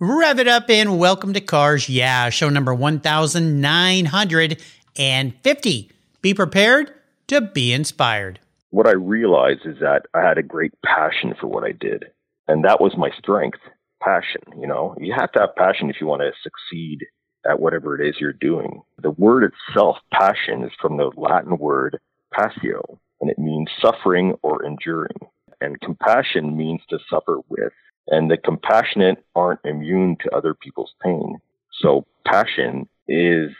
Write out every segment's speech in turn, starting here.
Rev it up and welcome to Cars Yeah, show number 1950. Be prepared to be inspired. What I realized is that I had a great passion for what I did, and that was my strength passion. You know, you have to have passion if you want to succeed at whatever it is you're doing. The word itself, passion, is from the Latin word passio, and it means suffering or enduring. And compassion means to suffer with and the compassionate aren't immune to other people's pain. So passion is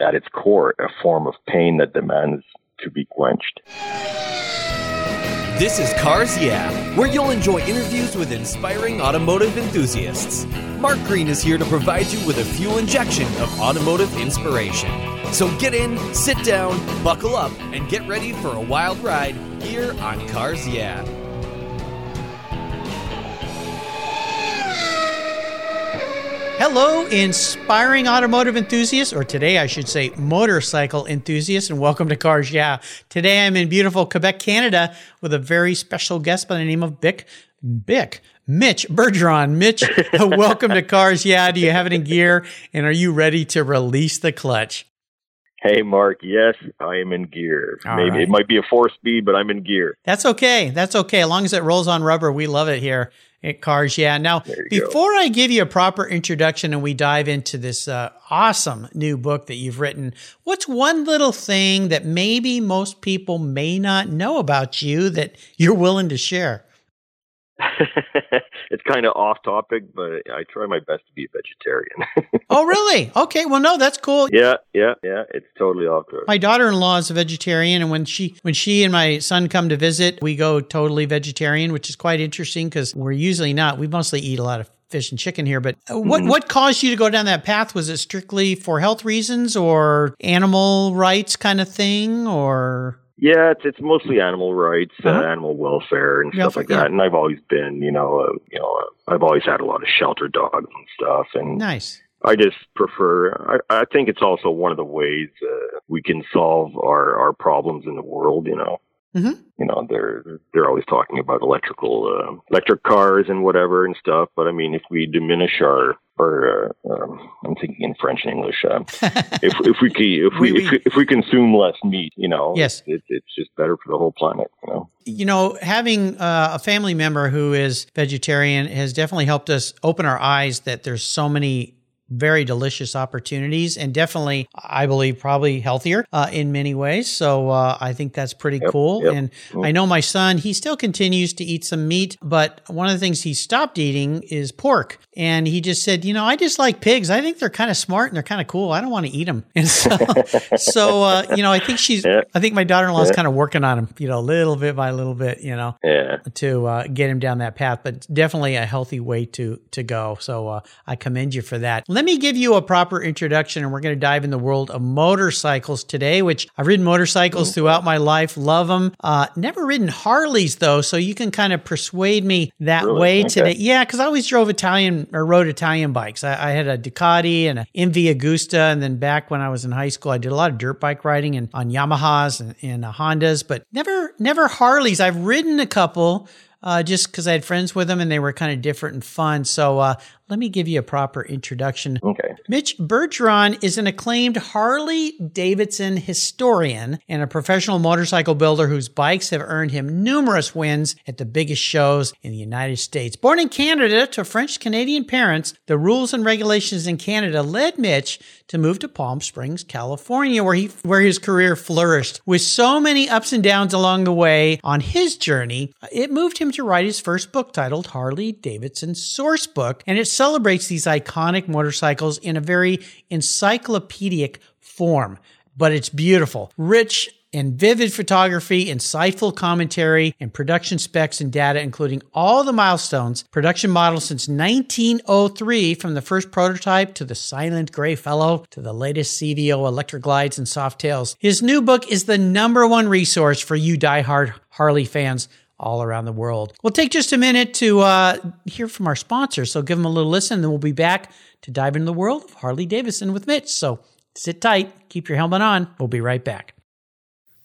at its core a form of pain that demands to be quenched. This is Cars Yeah, where you'll enjoy interviews with inspiring automotive enthusiasts. Mark Green is here to provide you with a fuel injection of automotive inspiration. So get in, sit down, buckle up, and get ready for a wild ride here on Cars Yeah. Hello, inspiring automotive enthusiasts, or today I should say motorcycle enthusiasts, and welcome to Cars Yeah. Today I'm in beautiful Quebec, Canada, with a very special guest by the name of Bick. Bick. Mitch Bergeron. Mitch, uh, welcome to Cars Yeah. Do you have it in gear? And are you ready to release the clutch? Hey, Mark. Yes, I am in gear. All Maybe right. it might be a four speed, but I'm in gear. That's okay. That's okay. As long as it rolls on rubber, we love it here Cars. Yeah. Now, before go. I give you a proper introduction and we dive into this uh, awesome new book that you've written, what's one little thing that maybe most people may not know about you that you're willing to share? it's kind of off topic, but I try my best to be a vegetarian. oh, really? Okay. Well, no, that's cool. Yeah, yeah, yeah. It's totally off topic. My daughter-in-law is a vegetarian, and when she when she and my son come to visit, we go totally vegetarian, which is quite interesting because we're usually not. We mostly eat a lot of fish and chicken here. But what mm-hmm. what caused you to go down that path? Was it strictly for health reasons or animal rights kind of thing, or? Yeah, it's it's mostly animal rights, uh, uh-huh. uh, animal welfare, and stuff like that. And I've always been, you know, uh, you know, uh, I've always had a lot of shelter dogs and stuff. And nice. I just prefer. I, I think it's also one of the ways uh, we can solve our our problems in the world. You know. Mm-hmm. You know, they're they're always talking about electrical uh, electric cars and whatever and stuff. But I mean, if we diminish our or uh, um, I'm thinking in French and English. Uh, if if we if we, we, if, if we consume less meat, you know, yes, it, it's just better for the whole planet. You know, you know, having uh, a family member who is vegetarian has definitely helped us open our eyes that there's so many very delicious opportunities and definitely, I believe, probably healthier uh, in many ways. So uh, I think that's pretty yep, cool. Yep. And mm. I know my son, he still continues to eat some meat, but one of the things he stopped eating is pork. And he just said, you know, I just like pigs. I think they're kind of smart and they're kind of cool. I don't want to eat them. And so, so uh, you know, I think she's, yeah. I think my daughter in law is yeah. kind of working on him, you know, little bit by little bit, you know, yeah. to uh, get him down that path. But definitely a healthy way to to go. So uh, I commend you for that. Let me give you a proper introduction, and we're going to dive in the world of motorcycles today. Which I've ridden motorcycles mm-hmm. throughout my life, love them. Uh, never ridden Harleys though, so you can kind of persuade me that really? way okay. today. Yeah, because I always drove Italian or rode Italian bikes. I, I, had a Ducati and an MV Agusta, and then back when I was in high school, I did a lot of dirt bike riding and on Yamahas and, and uh, Hondas, but never never Harleys. I've ridden a couple. Uh, just because I had friends with them and they were kind of different and fun. So uh, let me give you a proper introduction. Okay. Mitch Bergeron is an acclaimed Harley Davidson historian and a professional motorcycle builder whose bikes have earned him numerous wins at the biggest shows in the United States. Born in Canada to French Canadian parents, the rules and regulations in Canada led Mitch to move to Palm Springs, California, where he where his career flourished. With so many ups and downs along the way on his journey, it moved him to write his first book titled Harley Davidson Source Book, and it's celebrates these iconic motorcycles in a very encyclopedic form, but it's beautiful, rich and vivid photography, insightful commentary, and production specs and data, including all the milestones, production models since 1903, from the first prototype to the silent gray fellow to the latest CVO Electra Glides and Softails. His new book is the number one resource for you diehard Harley fans all around the world. We'll take just a minute to uh, hear from our sponsors. So give them a little listen, then we'll be back to dive into the world of Harley Davidson with Mitch. So sit tight, keep your helmet on. We'll be right back.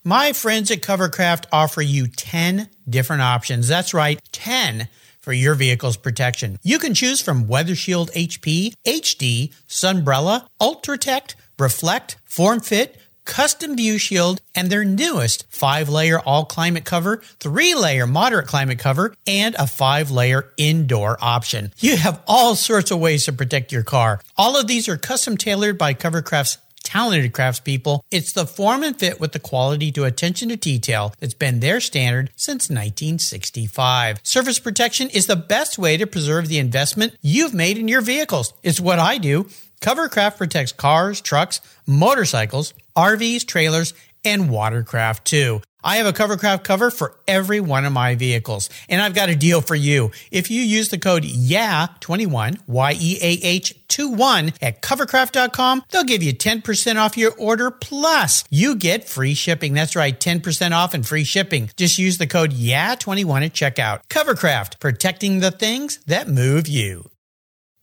My friends at Covercraft offer you 10 different options. That's right, 10 for your vehicle's protection. You can choose from Weather Shield HP, HD, Sunbrella, Ultratect, Reflect, Form Fit, Custom View Shield, and their newest five layer all climate cover, three layer moderate climate cover, and a five layer indoor option. You have all sorts of ways to protect your car. All of these are custom tailored by Covercraft's talented craftspeople. It's the form and fit with the quality to attention to detail that's been their standard since 1965. Surface protection is the best way to preserve the investment you've made in your vehicles. It's what I do. Covercraft protects cars, trucks, motorcycles, RVs, trailers, and watercraft too. I have a Covercraft cover for every one of my vehicles. And I've got a deal for you. If you use the code YEAH21, Y-E-A-H 21 at covercraft.com, they'll give you 10% off your order plus you get free shipping. That's right, 10% off and free shipping. Just use the code YEAH21 at checkout. Covercraft, protecting the things that move you.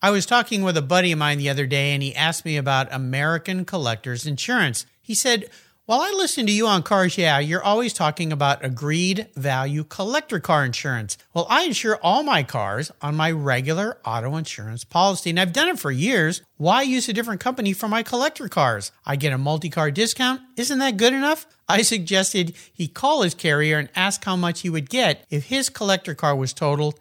I was talking with a buddy of mine the other day and he asked me about American Collectors Insurance. He said, while I listen to you on Cars Yeah, you're always talking about agreed value collector car insurance. Well, I insure all my cars on my regular auto insurance policy, and I've done it for years. Why use a different company for my collector cars? I get a multi car discount. Isn't that good enough? I suggested he call his carrier and ask how much he would get if his collector car was totaled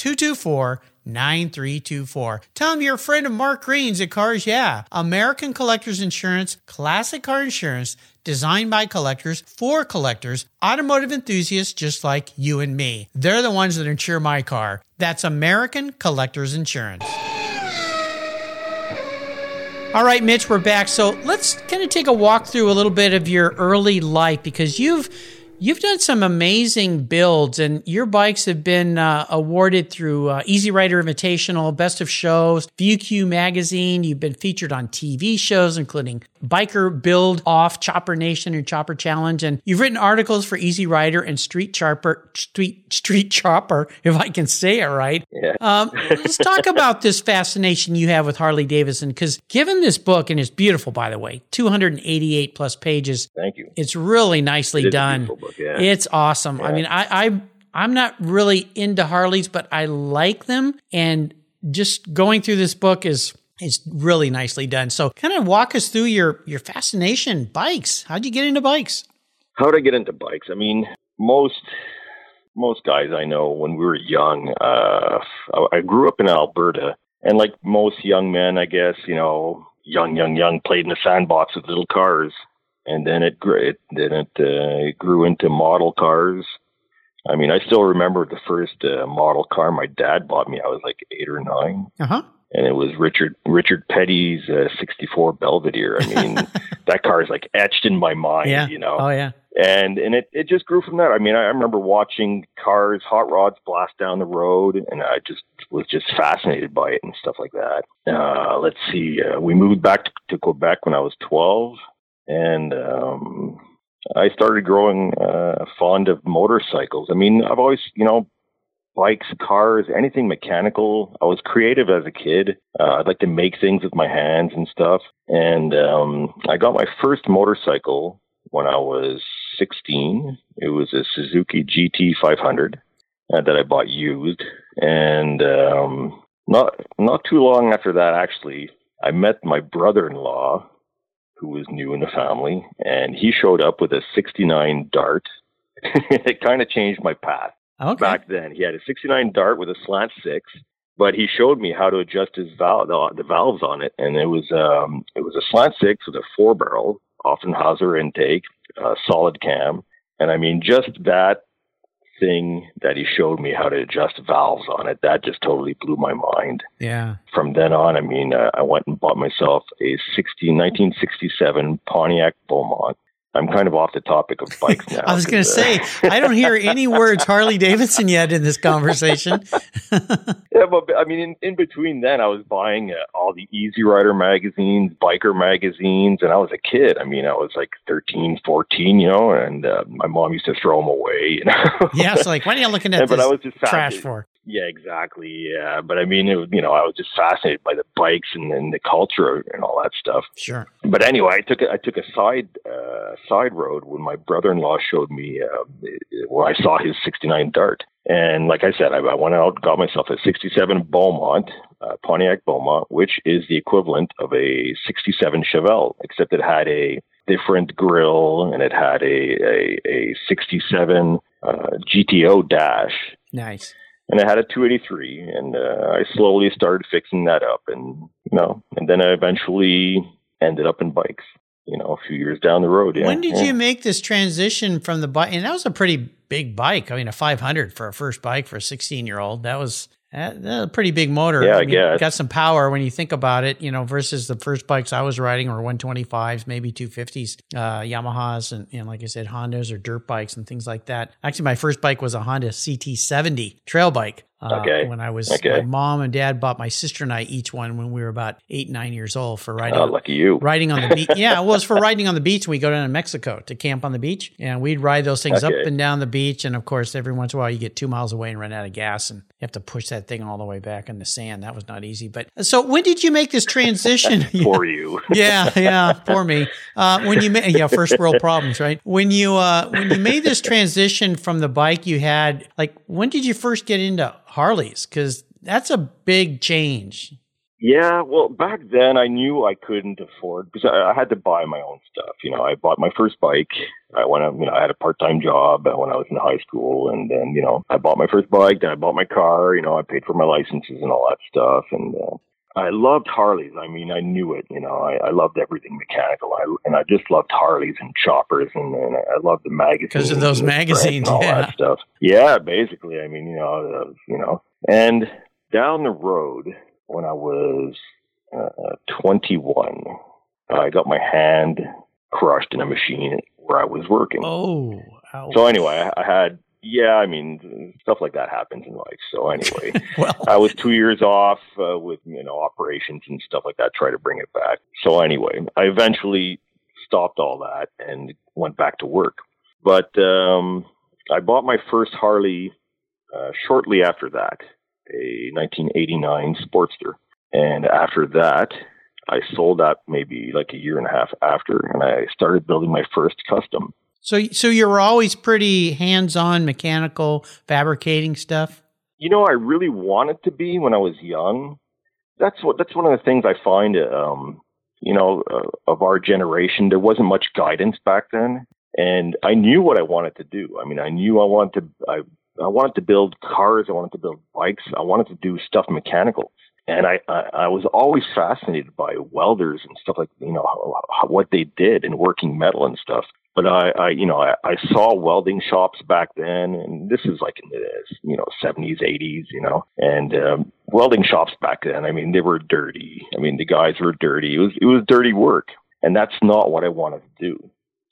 224 9324. Tell them you're a friend of Mark Green's at Cars Yeah. American Collectors Insurance, classic car insurance designed by collectors for collectors, automotive enthusiasts just like you and me. They're the ones that insure my car. That's American Collectors Insurance. All right, Mitch, we're back. So let's kind of take a walk through a little bit of your early life because you've You've done some amazing builds, and your bikes have been uh, awarded through uh, Easy Rider Invitational, Best of Shows, VQ Magazine. You've been featured on TV shows, including Biker Build Off, Chopper Nation, and Chopper Challenge. And you've written articles for Easy Rider and Street Chopper, Street Street Chopper, if I can say it right. Yeah. Um, let's talk about this fascination you have with Harley Davidson, because given this book, and it's beautiful, by the way, 288 plus pages. Thank you. It's really nicely it done. Yeah. It's awesome. Yeah. I mean, I, I I'm not really into Harleys, but I like them, and just going through this book is is really nicely done. So, kind of walk us through your your fascination bikes. How'd you get into bikes? How did I get into bikes? I mean, most most guys I know when we were young, uh, I grew up in Alberta, and like most young men, I guess you know, young, young, young, played in the sandbox with little cars and then it grew. It, then it, uh, it grew into model cars. I mean, I still remember the first uh, model car my dad bought me. I was like eight or 9 uh-huh. And it was Richard Richard Petty's uh, '64 Belvedere. I mean, that car is like etched in my mind. Yeah. You know. Oh yeah. And and it it just grew from that. I mean, I remember watching cars, hot rods blast down the road, and I just was just fascinated by it and stuff like that. Uh, let's see. Uh, we moved back to, to Quebec when I was 12 and um, I started growing uh, fond of motorcycles. I mean, I've always, you know, bikes, cars, anything mechanical. I was creative as a kid. Uh, I'd like to make things with my hands and stuff. And um, I got my first motorcycle when I was 16. It was a Suzuki GT 500 uh, that I bought used. And um, not not too long after that, actually, I met my brother-in-law who was new in the family, and he showed up with a 69 Dart. it kind of changed my path. Okay. Back then, he had a 69 Dart with a slant six, but he showed me how to adjust his valve, the, the valves on it, and it was um, it was a slant six with a four barrel Offenhauser intake, uh, solid cam, and I mean just that thing that he showed me how to adjust valves on it, that just totally blew my mind. Yeah. From then on, I mean, uh, I went and bought myself a 16, 1967 Pontiac Beaumont. I'm kind of off the topic of bikes now. I was going to say, I don't hear any words Harley Davidson yet in this conversation. yeah, but I mean, in, in between then, I was buying uh, all the Easy Rider magazines, biker magazines, and I was a kid. I mean, I was like 13, 14, you know, and uh, my mom used to throw them away. You know? yeah, so like, what are you looking at yeah, but I was just trash for? Yeah, exactly. Yeah, but I mean, it, you know, I was just fascinated by the bikes and, and the culture and all that stuff. Sure. But anyway, I took a, I took a side uh, side road when my brother-in-law showed me uh, where I saw his '69 Dart, and like I said, I, I went out got myself a '67 Beaumont, uh, Pontiac Beaumont, which is the equivalent of a '67 Chevelle, except it had a different grill and it had a a, a '67 uh, GTO dash. Nice and I had a 283, and uh, I slowly started fixing that up, and you know, and then I eventually ended up in bikes. You know, a few years down the road. Yeah. When did yeah. you make this transition from the bike? And that was a pretty big bike. I mean, a 500 for a first bike for a 16 year old. That was that, a pretty big motor. Yeah, I, mean, guess. Got some power when you think about it, you know, versus the first bikes I was riding were 125s, maybe 250s, uh, Yamahas, and, and like I said, Hondas or dirt bikes and things like that. Actually, my first bike was a Honda CT70 trail bike. Uh, okay. When I was, okay. my mom and dad bought my sister and I each one when we were about eight, nine years old for riding. Oh, lucky you. Riding on the beach. yeah, it was for riding on the beach. We go down to Mexico to camp on the beach, and we'd ride those things okay. up and down the beach. And of course, every once in a while, you get two miles away and run out of gas, and you have to push that thing all the way back in the sand. That was not easy. But so, when did you make this transition? for you. yeah, yeah, for me. Uh, when you made, yeah, first world problems, right? When you uh, when you made this transition from the bike you had, like, when did you first get into Harleys because that's a big change. Yeah, well, back then I knew I couldn't afford because I, I had to buy my own stuff. You know, I bought my first bike. I went, you know, I had a part-time job when I was in high school, and then you know, I bought my first bike. Then I bought my car. You know, I paid for my licenses and all that stuff, and uh, I loved Harleys. I mean, I knew it. You know, I, I loved everything mechanical. I, and I just loved Harleys and choppers, and, and I loved the magazines because of those magazines, and all yeah. that stuff. Yeah, basically. I mean, you know, uh, you know, and down the road when I was uh, 21, I got my hand crushed in a machine where I was working. Oh, ouch. so anyway, I, I had yeah, I mean, stuff like that happens in life. So anyway, well, I was two years off uh, with you know operations and stuff like that, try to bring it back. So anyway, I eventually stopped all that and went back to work. But um, I bought my first Harley uh, shortly after that, a 1989 Sportster, and after that. I sold that maybe like a year and a half after, and I started building my first custom. So, so you were always pretty hands-on, mechanical, fabricating stuff. You know, I really wanted to be when I was young. That's what. That's one of the things I find. Um, you know, uh, of our generation, there wasn't much guidance back then, and I knew what I wanted to do. I mean, I knew I wanted to. I I wanted to build cars. I wanted to build bikes. I wanted to do stuff mechanical. And I, I, I was always fascinated by welders and stuff like, you know, how, how, what they did in working metal and stuff but I, I you know, I, I saw welding shops back then, and this is like in the you know 70s, 80s, you know, and um, welding shops back then. I mean, they were dirty. I mean, the guys were dirty. It was it was dirty work, and that's not what I wanted to do.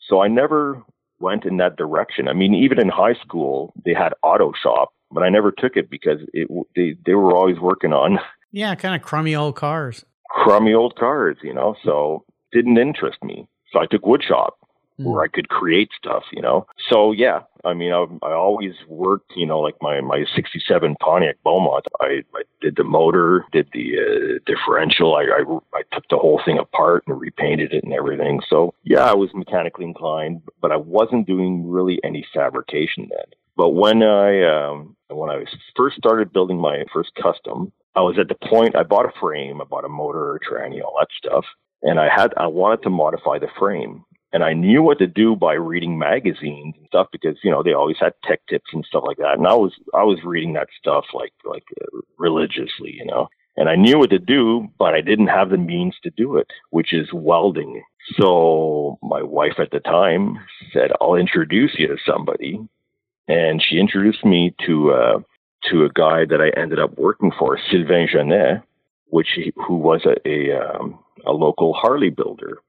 So I never went in that direction. I mean, even in high school, they had auto shop, but I never took it because it they they were always working on yeah, kind of crummy old cars, crummy old cars, you know. So didn't interest me. So I took wood shop where I could create stuff, you know. So yeah, I mean, I, I always worked, you know, like my my '67 Pontiac Beaumont. I, I did the motor, did the uh, differential. I, I I took the whole thing apart and repainted it and everything. So yeah, I was mechanically inclined, but I wasn't doing really any fabrication then. But when I um, when I first started building my first custom, I was at the point I bought a frame, I bought a motor, a tranny, all that stuff, and I had I wanted to modify the frame and I knew what to do by reading magazines and stuff because you know they always had tech tips and stuff like that, and I was I was reading that stuff like like uh, religiously, you know, and I knew what to do, but I didn't have the means to do it, which is welding. So my wife at the time said, "I'll introduce you to somebody," and she introduced me to uh, to a guy that I ended up working for, Sylvain Genet, which he, who was a a, um, a local Harley builder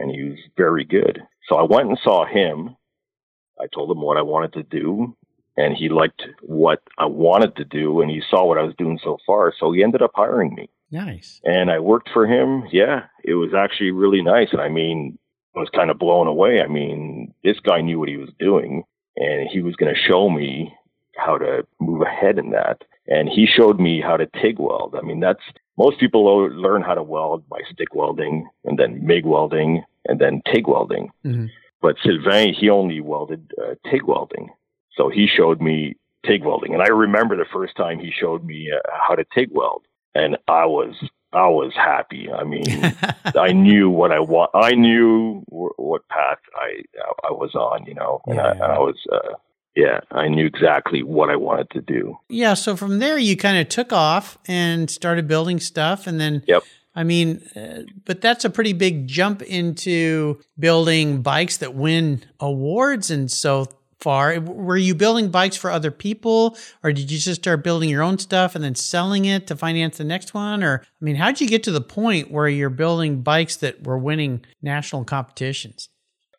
and he was very good. So I went and saw him. I told him what I wanted to do, and he liked what I wanted to do, and he saw what I was doing so far. So he ended up hiring me. Nice. And I worked for him. Yeah, it was actually really nice. And I mean, I was kind of blown away. I mean, this guy knew what he was doing, and he was going to show me how to move ahead in that. And he showed me how to TIG weld. I mean, that's most people learn how to weld by stick welding and then MIG welding and then TIG welding. Mm-hmm. But Sylvain, he only welded uh, TIG welding. So he showed me TIG welding. And I remember the first time he showed me uh, how to TIG weld. And I was I was happy. I mean, I knew what I want. I knew w- what path I I was on, you know, and, yeah. I, I, was, uh, yeah, I knew exactly what I wanted to do. Yeah. So from there, you kind of took off and started building stuff, and then yep. I mean, uh, but that's a pretty big jump into building bikes that win awards and so far. Were you building bikes for other people or did you just start building your own stuff and then selling it to finance the next one? Or, I mean, how'd you get to the point where you're building bikes that were winning national competitions?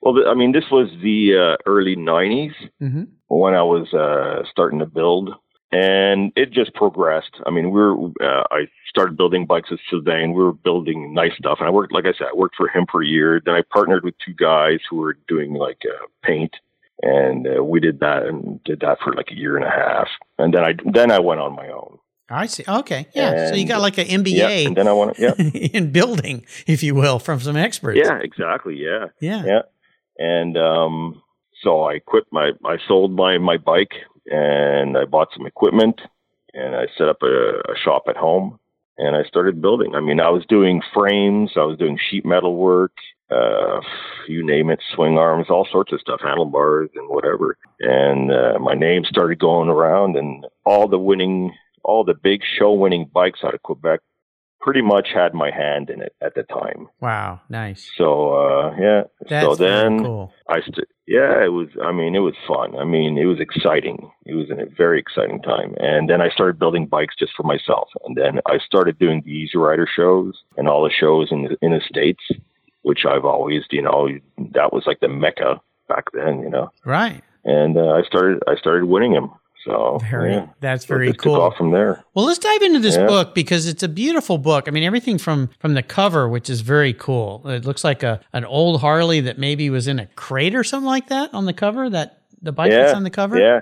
Well, I mean, this was the uh, early 90s mm-hmm. when I was uh, starting to build and it just progressed. I mean, we were, uh, I started building bikes with Sylvain. We were building nice stuff. And I worked, like I said, I worked for him for a year. Then I partnered with two guys who were doing like uh, paint. And uh, we did that and did that for like a year and a half. And then I, then I went on my own. I see. Okay. Yeah. And, so you got like an MBA yeah, and then I went, yeah. in building, if you will, from some experts. Yeah, exactly. Yeah. Yeah. Yeah. And, um, so I quit my, I sold my, my bike and I bought some equipment and I set up a, a shop at home and I started building. I mean, I was doing frames, I was doing sheet metal work, uh, you name it, swing arms, all sorts of stuff, handlebars and whatever. And uh, my name started going around, and all the winning, all the big show winning bikes out of Quebec pretty much had my hand in it at the time. Wow, nice. So uh, yeah, That's so then cool. I st- yeah, it was. I mean, it was fun. I mean, it was exciting. It was a very exciting time. And then I started building bikes just for myself. And then I started doing the Easy Rider shows and all the shows in the, in the states, which I've always, you know, that was like the mecca back then, you know. Right. And uh, I started I started winning them. So very, yeah. that's very so cool. off from there. Well, let's dive into this yeah. book because it's a beautiful book. I mean, everything from from the cover, which is very cool. It looks like a an old Harley that maybe was in a crate or something like that on the cover. That the bike yeah. that's on the cover. Yeah,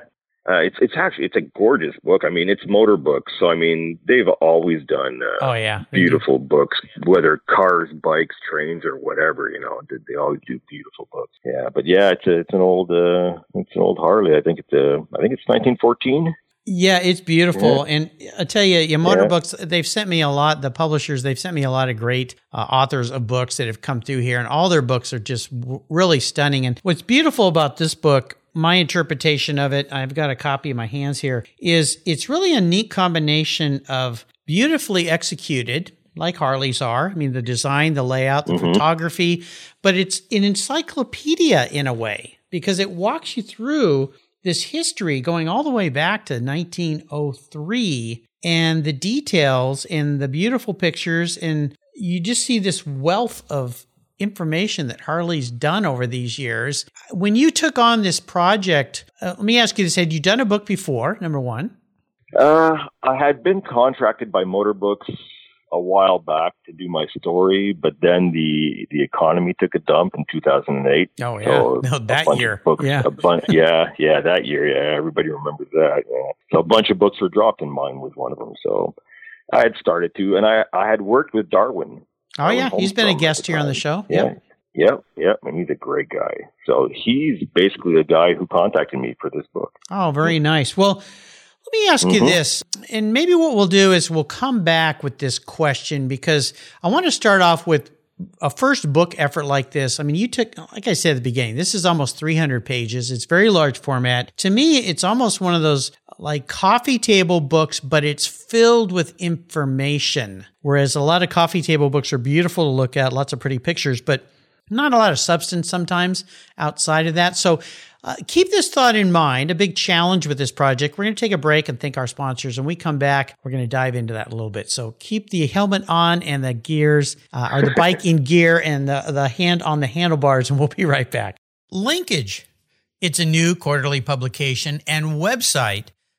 uh, it's it's actually it's a gorgeous book. I mean, it's motor books, so I mean they've always done uh, oh yeah beautiful books, whether cars, bikes, trains, or whatever. You know, they always do beautiful books. Yeah, but yeah, it's a, it's an old uh, it's an old Harley. I think it's a I think it's 1914. Yeah, it's beautiful. Yeah. And I tell you, your motor yeah. books, they've sent me a lot, the publishers, they've sent me a lot of great uh, authors of books that have come through here, and all their books are just w- really stunning. And what's beautiful about this book my interpretation of it, I've got a copy in my hands here, is it's really a neat combination of beautifully executed, like Harleys are. I mean, the design, the layout, the mm-hmm. photography, but it's an encyclopedia in a way because it walks you through this history going all the way back to 1903 and the details and the beautiful pictures. And you just see this wealth of information that Harley's done over these years. When you took on this project, uh, let me ask you this: Had you done a book before? Number one. Uh, I had been contracted by Motor Books a while back to do my story, but then the the economy took a dump in 2008. Oh yeah, so no, that year. Books, yeah, a bunch, yeah, yeah, that year. Yeah, everybody remembers that. Yeah. So a bunch of books were dropped, and mine was one of them. So I had started to, and I I had worked with Darwin Oh yeah, he's been a guest here on the show. Yeah. Yep. Yep, yep, and he's a great guy. So he's basically the guy who contacted me for this book. Oh, very nice. Well, let me ask mm-hmm. you this, and maybe what we'll do is we'll come back with this question because I want to start off with a first book effort like this, I mean, you took, like I said at the beginning, this is almost 300 pages. It's very large format. To me, it's almost one of those like coffee table books, but it's filled with information. Whereas a lot of coffee table books are beautiful to look at, lots of pretty pictures, but not a lot of substance sometimes outside of that. So uh, keep this thought in mind. A big challenge with this project. We're going to take a break and thank our sponsors. And we come back, we're going to dive into that a little bit. So keep the helmet on and the gears, uh, or the bike in gear and the, the hand on the handlebars, and we'll be right back. Linkage. It's a new quarterly publication and website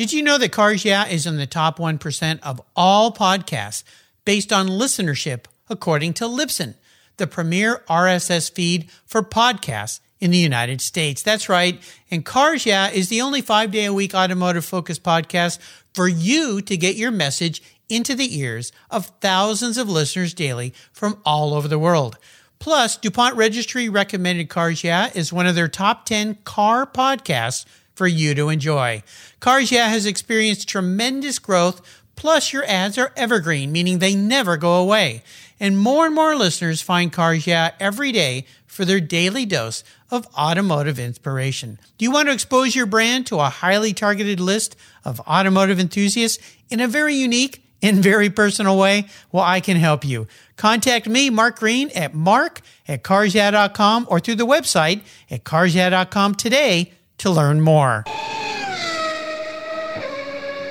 Did you know that Cars Yeah is in the top 1% of all podcasts based on listenership, according to Libsyn, the premier RSS feed for podcasts in the United States. That's right. And Cars Yeah is the only five day a week automotive focused podcast for you to get your message into the ears of thousands of listeners daily from all over the world. Plus, DuPont Registry recommended Cars Yeah is one of their top 10 car podcasts for you to enjoy. Cars Yeah has experienced tremendous growth, plus your ads are evergreen, meaning they never go away. And more and more listeners find Cars Yeah every day for their daily dose of automotive inspiration. Do you want to expose your brand to a highly targeted list of automotive enthusiasts in a very unique and very personal way? Well, I can help you. Contact me, Mark Green, at mark at carsyeah.com or through the website at carsyeah.com today to learn more.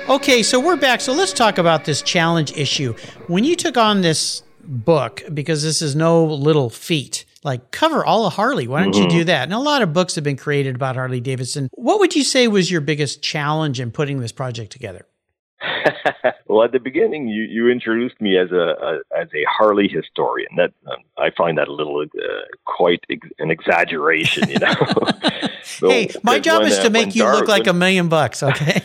Okay, so we're back. So let's talk about this challenge issue. When you took on this book, because this is no little feat, like cover all of Harley. Why don't mm-hmm. you do that? And a lot of books have been created about Harley Davidson. What would you say was your biggest challenge in putting this project together? well, at the beginning, you, you introduced me as a, a as a Harley historian. That um, I find that a little uh, quite ex- an exaggeration, you know. so, hey, my job when, is to uh, make you Dar- look like a million bucks. Okay.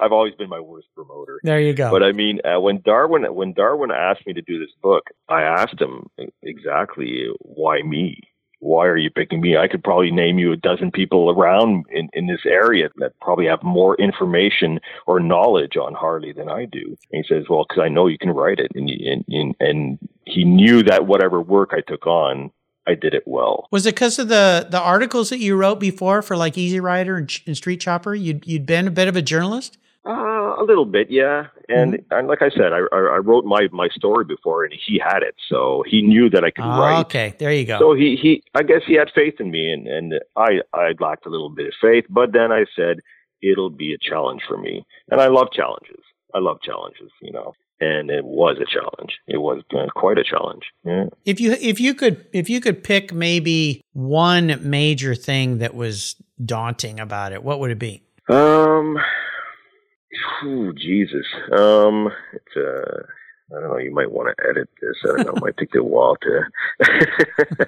I've always been my worst promoter. There you go. But I mean, uh, when Darwin when Darwin asked me to do this book, I asked him exactly why me. Why are you picking me? I could probably name you a dozen people around in, in this area that probably have more information or knowledge on Harley than I do. And he says, "Well, because I know you can write it," and, and and and he knew that whatever work I took on, I did it well. Was it because of the the articles that you wrote before for like Easy Rider and, and Street Chopper? You'd you'd been a bit of a journalist. Uh, a little bit, yeah. And, mm-hmm. and like I said, I, I wrote my, my story before, and he had it, so he knew that I could oh, write. Okay, there you go. So he, he I guess he had faith in me, and, and I I lacked a little bit of faith, but then I said it'll be a challenge for me, and I love challenges. I love challenges, you know. And it was a challenge. It was uh, quite a challenge. Yeah. If you if you could if you could pick maybe one major thing that was daunting about it, what would it be? Um, Ooh, Jesus. Um, it's uh, I don't know. You might want to edit this. I don't know. It might take a while to.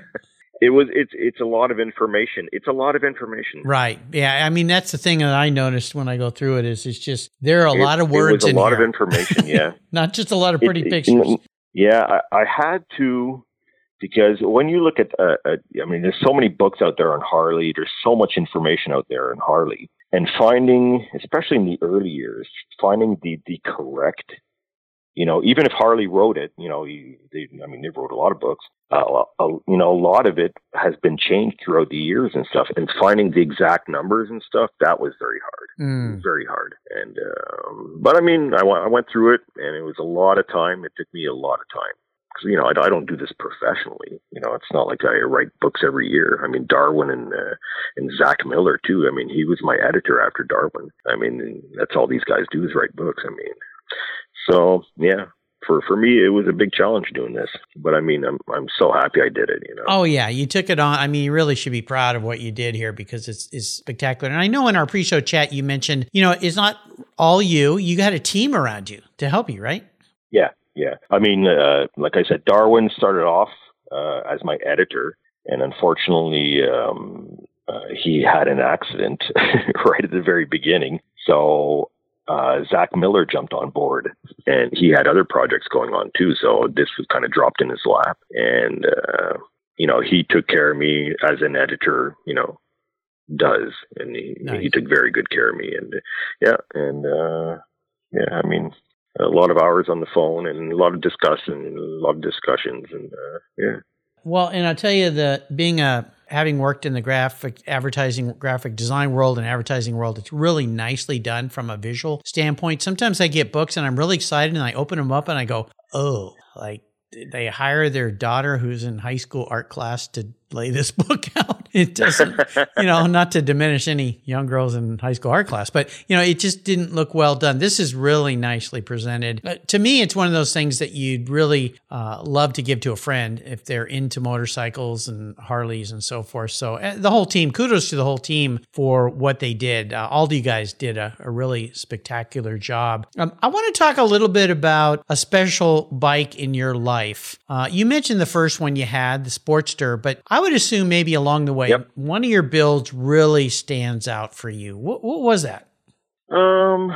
it was. It's. It's a lot of information. It's a lot of information. Right. Yeah. I mean, that's the thing that I noticed when I go through it. Is it's just there are a it, lot of words. It was a lot here. of information. Yeah. Not just a lot of pretty it, pictures. yeah, I, I, had to because when you look at, uh, uh, I mean, there's so many books out there on Harley. There's so much information out there on Harley and finding, especially in the early years, finding the the correct, you know, even if Harley wrote it, you know, he, they, I mean, they wrote a lot of books. Uh, a, you know, a lot of it has been changed throughout the years and stuff. And finding the exact numbers and stuff that was very hard, mm. very hard. And um, but I mean, I, I went through it, and it was a lot of time. It took me a lot of time because you know I, I, don't do this professionally. You know, it's not like I write books every year. I mean, Darwin and uh, and Zach Miller too. I mean, he was my editor after Darwin. I mean, that's all these guys do is write books. I mean, so yeah, for for me, it was a big challenge doing this. But I mean, I'm I'm so happy I did it. You know. Oh yeah, you took it on. I mean, you really should be proud of what you did here because it's it's spectacular. And I know in our pre-show chat you mentioned, you know, it's not all you. You got a team around you to help you, right? Yeah, yeah. I mean, uh, like I said, Darwin started off uh, as my editor, and unfortunately, um, uh, he had an accident right at the very beginning. So uh, Zach Miller jumped on board, and he had other projects going on too. So this was kind of dropped in his lap, and uh, you know he took care of me as an editor, you know, does, and he nice. he took very good care of me, and yeah, and uh, yeah, I mean a lot of hours on the phone and a lot of discussion and a lot of discussions, and uh, yeah. Well, and I'll tell you that being a having worked in the graphic advertising, graphic design world and advertising world, it's really nicely done from a visual standpoint. Sometimes I get books and I'm really excited and I open them up and I go, oh, like they hire their daughter who's in high school art class to lay this book out. It doesn't, you know, not to diminish any young girls in high school art class, but you know, it just didn't look well done. This is really nicely presented. But to me, it's one of those things that you'd really uh, love to give to a friend if they're into motorcycles and Harleys and so forth. So uh, the whole team, kudos to the whole team for what they did. Uh, all of you guys did a, a really spectacular job. Um, I want to talk a little bit about a special bike in your life. Uh, you mentioned the first one you had, the Sportster, but I would assume maybe along the way, yep. one of your builds really stands out for you. What, what was that? Um,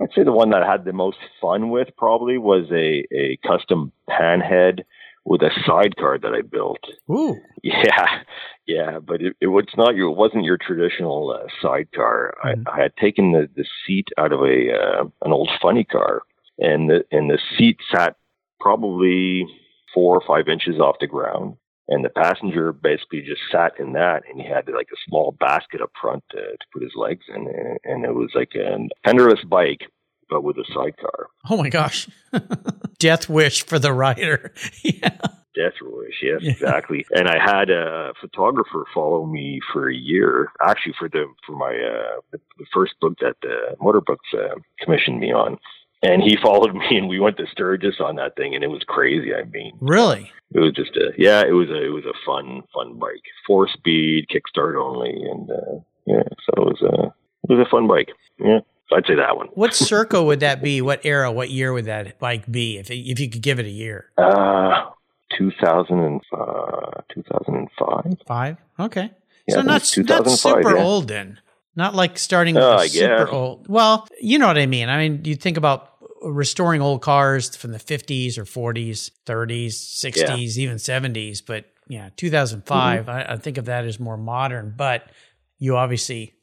I'd say the one that I had the most fun with probably was a, a custom panhead with a sidecar that I built. Ooh. Yeah, yeah, but it, it was not your it wasn't your traditional uh, sidecar. Mm. I, mm-hmm. I, had taken the, the seat out of a uh, an old funny car, and the and the seat sat probably four or five inches off the ground, and the passenger basically just sat in that and he had like a small basket up front to, to put his legs in and it was like a fenderless bike but with a sidecar. Oh my gosh. Death wish for the rider. Yeah. Death wish yes yeah. exactly. And i had a photographer follow me for a year actually for the for my uh the, the first book that the motorbooks uh, commissioned me on and he followed me and we went to Sturgis on that thing and it was crazy. I mean, really? It was just a, yeah, it was a, it was a fun, fun bike, four speed, kickstart only. And, uh, yeah, so it was a, it was a fun bike. Yeah. I'd say that one. what circle would that be? What era, what year would that bike be if, if you could give it a year? Uh, 2000 and, uh, 2005. Five? Okay. Yeah, so not, not super yeah. old then. Not like starting with uh, super old. Well, you know what I mean. I mean, you think about restoring old cars from the 50s or 40s, 30s, 60s, yeah. even 70s. But yeah, 2005, mm-hmm. I, I, think of that as more modern. But you obviously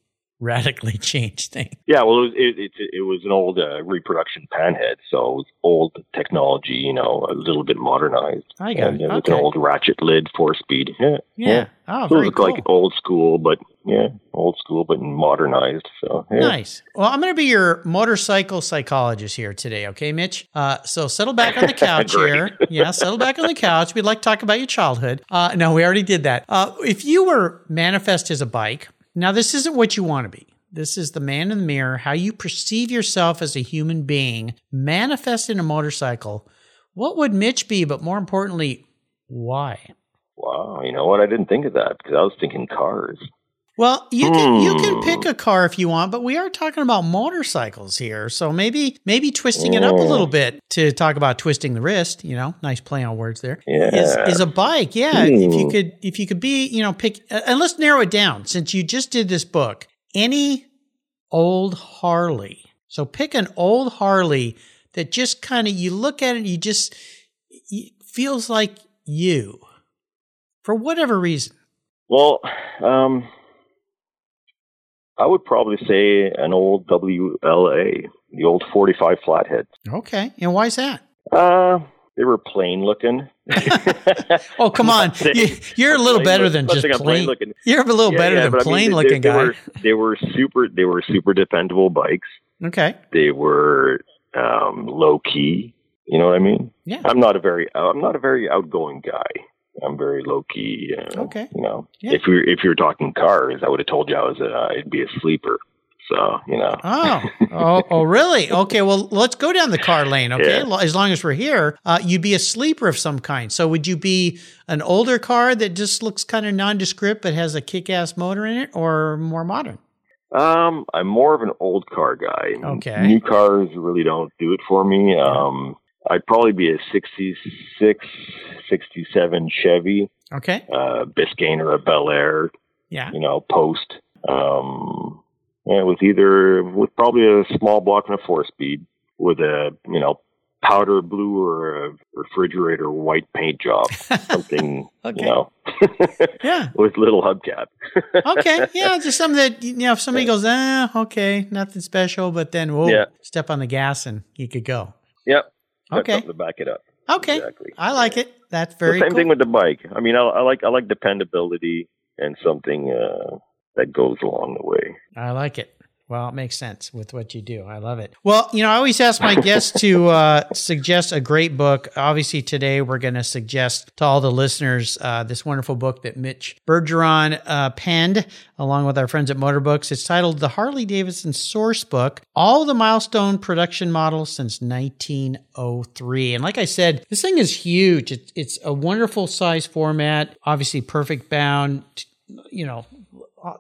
radically changed things. Yeah, well, it was, it, it, it was an old uh, reproduction panhead, so it was old technology, you know, a little bit modernized. I got and, it. Okay. With an old ratchet lid, four speed. Yeah. Yeah. yeah. Oh, so very it cool. like old school, but yeah, old school, but modernized. So yeah. nice. Well, I'm going to be your motorcycle psychologist here today. Okay, Mitch. Uh, so settle back on the couch here. Yeah, settle back on the couch. We'd like to talk about your childhood. Uh, no, we already did that. Uh, if you were manifest as a bike, now, this isn't what you want to be. This is the man in the mirror, how you perceive yourself as a human being, manifest in a motorcycle. What would Mitch be, but more importantly, why? Wow, you know what? I didn't think of that because I was thinking cars. Well, you can you can pick hmm. a car if you want, but we are talking about motorcycles here. So maybe maybe twisting it up a little hmm. bit to talk about twisting the wrist, you know, nice play on words there. Yeah. Is, is a bike. Yeah, if you hmm. could if you could be, you know, pick and let's narrow it down since you just did this book. Any old Harley. So pick an old Harley that just kind of you look at it, you just it feels like you for whatever reason. Well, um, I would probably say an old WLA, the old 45 flathead. Okay. And why is that? Uh, they were plain looking. oh, come on. You, are a little better than just plain. plain looking. You're a little yeah, better yeah, than plain I mean, looking they, guy. They were, they were super, they were super dependable bikes. Okay. They were um, low key. You know what I mean? Yeah. I'm not a very, I'm not a very outgoing guy. I'm very low key. Uh, okay. You know, yeah. if you're if you're talking cars, I would have told you I was a, I'd be a sleeper. So you know. Oh, oh, oh, really? Okay. Well, let's go down the car lane. Okay, Yeah. as long as we're here, uh, you'd be a sleeper of some kind. So, would you be an older car that just looks kind of nondescript but has a kick-ass motor in it, or more modern? Um, I'm more of an old car guy. Okay. New cars really don't do it for me. Um, I'd probably be a 66, 67 Chevy, Okay. uh, Biscayne or a Bel Air, Yeah. you know, post. Um, and with either, with probably a small block and a four speed with a, you know, powder blue or a refrigerator white paint job. Something, Okay. you know, Yeah. with little hubcap. Okay. Yeah. Just something that you know, if somebody goes, ah, okay, nothing special, but then whoa, Yeah. step on the gas and you could go. Yep. Okay. To back it up. Okay. Exactly. I like it. That's very The same cool. thing with the bike. I mean, I, I like I like dependability and something uh, that goes along the way. I like it. Well, it makes sense with what you do. I love it. Well, you know, I always ask my guests to uh, suggest a great book. Obviously, today we're going to suggest to all the listeners uh, this wonderful book that Mitch Bergeron uh, penned along with our friends at Motorbooks. It's titled The Harley Davidson Source Book All the Milestone Production Models Since 1903. And like I said, this thing is huge. It's, it's a wonderful size format, obviously perfect bound, you know,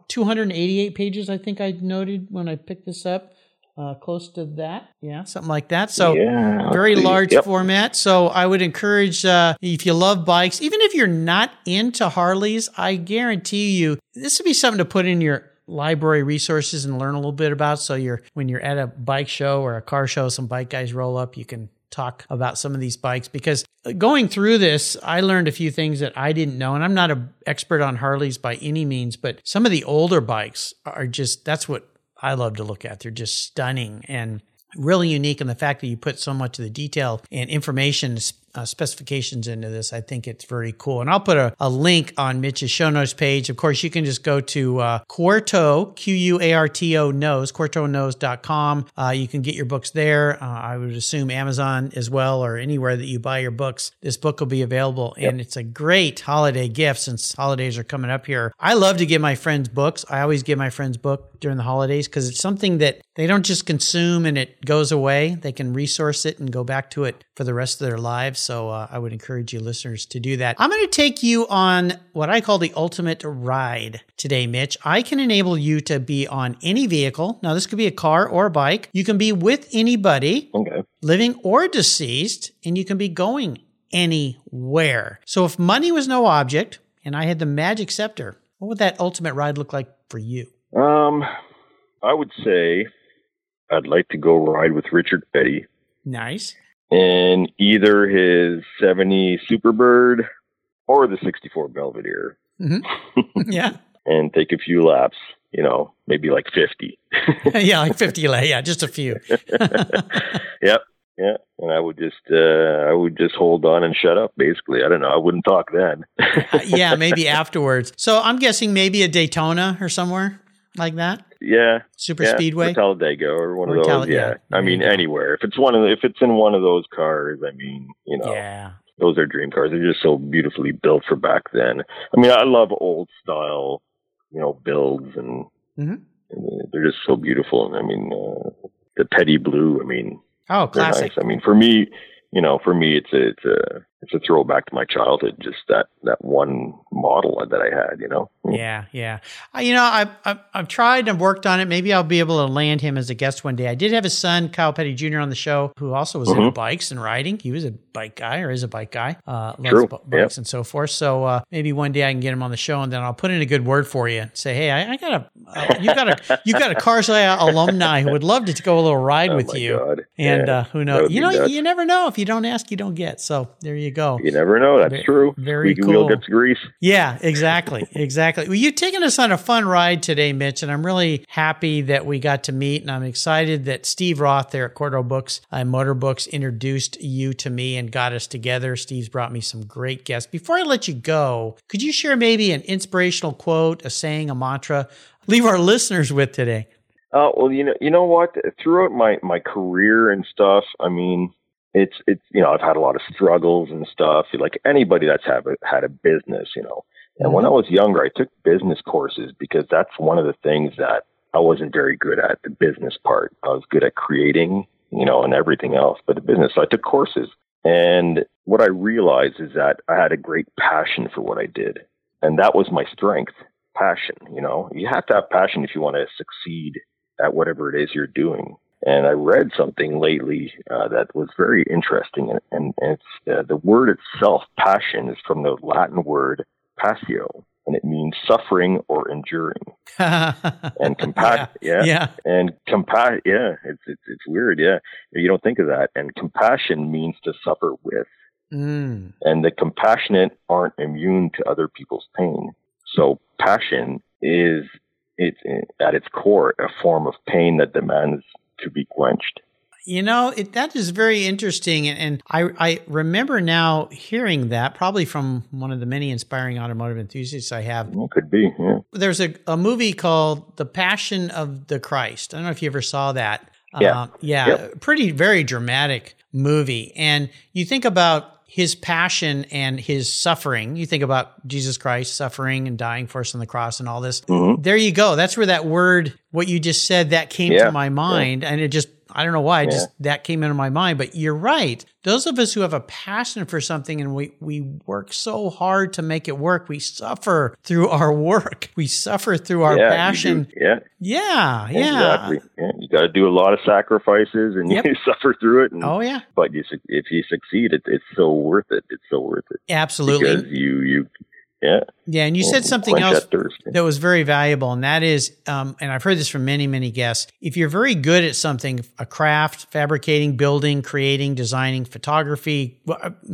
288 pages, I think I noted when I picked this up. Uh, close to that. Yeah, something like that. So, Yeah, very large Yep. format. So, I would encourage uh, if you love bikes, even if you're not into Harleys, I guarantee you this would be something to put in your library resources and learn a little bit about. So, you're when you're at a bike show or a car show, some bike guys roll up, you can talk about some of these bikes because going through this i learned a few things that i didn't know. And i'm not an expert on harleys by any means but some of the older bikes are just that's what i love to look at. They're just stunning and really unique. In the fact that you put so much of the detail and information uh, specifications into this i think it's very cool. And i'll put a, a link on mitch's show notes page. Of course you can just go to uh, quarto q-u-a-r-t-o knows quartoknows.com uh, you can get your books there. Uh, i would assume amazon as well or anywhere that you buy your books this book will be available. And it's a great holiday gift since holidays are coming up here. I love to give my friends books. I always give my friends book during the holidays because it's something that they don't just consume and it goes away. They can resource it and go back to it for the rest of their lives so uh, i would encourage you listeners to do that i'm going to take you on what i call the ultimate ride today mitch i can enable you to be on any vehicle now this could be a car or a bike you can be with anybody Okay. living or deceased, and you can be going anywhere. So if money was no object and I had the magic scepter, what would that ultimate ride look like for you? Um, I would say I'd like to go ride with Richard Petty Nice. In either his 70 Superbird or the 64 Belvedere Yeah. and take a few laps. You know, maybe like 50. yeah, like 50 lay. Yeah, just a few. Yep. Yeah, and I would just uh I would just hold on and shut up basically. I don't know. I wouldn't talk then. yeah, maybe afterwards. So I'm guessing maybe a Daytona or somewhere like that. Yeah. Super yeah, Speedway. or Talladega or one Or of those. Yeah, yeah. I mean anywhere. If it's one of the, if it's in one of those cars, I mean, you know, Yeah. those are dream cars. They're just so beautifully built for back then. I mean, I love old style, you know, builds and, Mhm. and they're just so beautiful. And I mean, uh, the Petty Blue. I mean, Oh, classic. nice. I mean, for me, you know, for me, it's a it's a it's a throwback to my childhood. Just that that one model that I had. You know. Yeah, yeah. I, you know, I've, I've I've tried and worked on it. Maybe I'll be able to land him as a guest one day. I did have his son, Kyle Petty Jr., on the show, who also was into Mhm. bikes and riding. He was a bike guy or is a bike guy. Uh, loves True. b- bikes Yep. and so forth. So uh, maybe one day I can get him on the show, and then I'll put in a good word for you. And say, hey, I, I got a uh, you got a you got a Cars alumni who would love to go a little ride Oh with you. God. And Yeah, uh, who knows? You know, nuts. you never know. If you don't ask, you don't get. So there you go. You never know. That's true. very Squeaky wheel cool. gets grease. Yeah, exactly. Exactly. Well, you've taken us on a fun ride today, Mitch, and I'm really happy that we got to meet. And I'm excited that Steve Roth there at Quarto Books and Motor Books introduced you to me and got us together. Steve's brought me some great guests. Before I let you go, could you share maybe an inspirational quote, a saying, a mantra, leave our listeners with today? Oh well, you know, you know what? Throughout my my career and stuff, I mean, it's it's you know, I've had a lot of struggles and stuff. Like anybody that's have a, had a business, you know. And when mm-hmm. I was younger, I took business courses because that's one of the things that I wasn't very good at the business part. I was good at creating, you know, and everything else, but the business, So I took courses. And what I realized is that I had a great passion for what I did. And that was my strength, passion, you know. You have to have passion if you want to succeed at whatever it is you're doing. And I read something lately uh, that was very interesting, and, and it's uh, the word itself, passion, is from the Latin word passio, and it means suffering or enduring. and compassion, yeah, yeah, yeah, and compassion, yeah, it's, it's it's weird, yeah. You don't think of that. And compassion means to suffer with, Mm. and the compassionate aren't immune to other people's pain. So passion is it's at its core a form of pain that demands to be quenched. You know, it, that is very interesting. And, I, I remember now hearing that probably from one of the many inspiring automotive enthusiasts I have. It could be, yeah. There's a, a movie called The Passion of the Christ. I don't know if you ever saw that. Yeah. Uh, yeah. Yep. Pretty, very dramatic movie. And you think about his passion and his suffering. You think about Jesus Christ suffering and dying for us on the cross and all this. Mhm. There you go. That's where that word, what you just said, that came Yeah, to my mind. And it just, I don't know why, it just that came into my mind. But you're right. Those of us who have a passion for something and we, we work so hard to make it work, we suffer through our work. We suffer through our yeah, passion. Yeah, Yeah, yeah. exactly. Yeah, you got to do a lot of sacrifices and Yep. you suffer through it. And, Oh, yeah. But you, if you succeed, it, it's so worth it. It's so worth it Absolutely. because you, you, yeah. Yeah. And you said something else that that was very valuable, and that is, um, and I've heard this from many, many guests. If you're very good at something, a craft, fabricating, building, creating, designing, photography,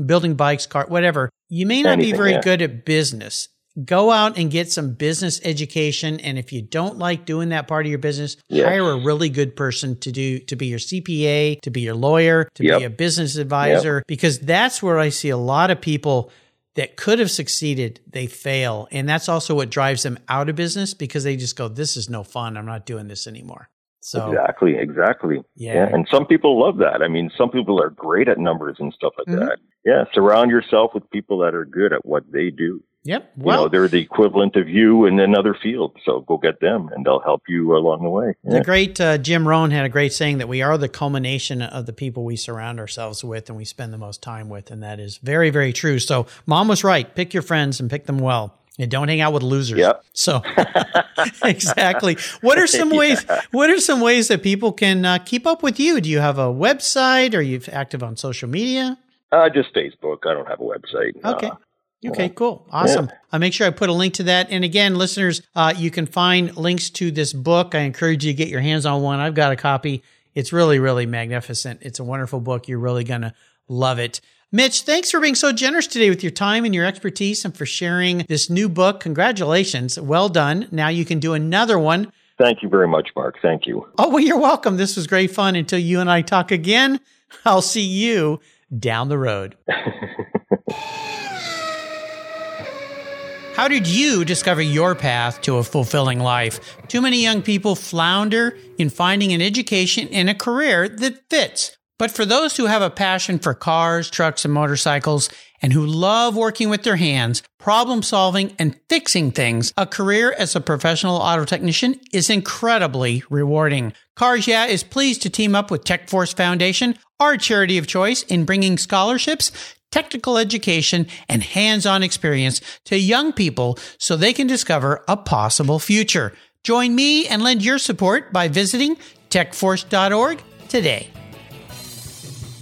building bikes, car, whatever, you may not be very yeah. good at business. Go out and get some business education, and if you don't like doing that part of your business, Yes. hire a really good person to do to be your CPA, to be your lawyer, to Yep. be a business advisor, because that's where I see a lot of people that could have succeeded, they fail. And that's also what drives them out of business because they just go, this is no fun. I'm not doing this anymore. So, Exactly, exactly. Yeah. And some people love that. I mean, some people are great at numbers and stuff like Mhm. that. Yeah. Surround yourself with people that are good at what they do. Yep. you Well, know, they're the equivalent of you in another field. So go get them and they'll help you along the way. the great uh, Jim Rohn had a great saying that we are the culmination of the people we surround ourselves with and we spend the most time with. And that is very, very true. So, mom was right. Pick your friends and pick them well. And don't hang out with losers. Yep. So, exactly. What are some ways? What are some ways that people can uh, keep up with you? Do you have a website? Are you active on social media? Uh, just Facebook. I don't have a website. Okay. Uh, Okay, cool. Awesome. I'll make sure I put a link to that. And again, listeners, uh, you can find links to this book. I encourage you to get your hands on one. I've got a copy. It's really, really magnificent. It's a wonderful book. You're really going to love it. Mitch, thanks for being so generous today with your time and your expertise and for sharing this new book. Congratulations. Well done. Now you can do another one. thank you very much, Mark. Thank you. Oh, well, you're welcome. This was great fun. Until you and I talk again, I'll see you down the road. How did you discover your path to a fulfilling life? Too many young people flounder in finding an education and a career that fits. But for those who have a passion for cars, trucks, and motorcycles, and who love working with their hands, problem solving, and fixing things, a career as a professional auto technician is incredibly rewarding. Cars Yeah is pleased to team up with TechForce Foundation, our charity of choice, in bringing scholarships technical education, and hands on experience to young people so they can discover a possible future. Join me and lend your support by visiting techforce.org today.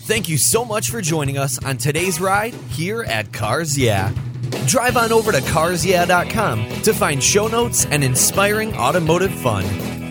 Thank you so much for joining us on today's ride here at Cars Yeah. Drive on over to carsyeah.com to find show notes and inspiring automotive fun.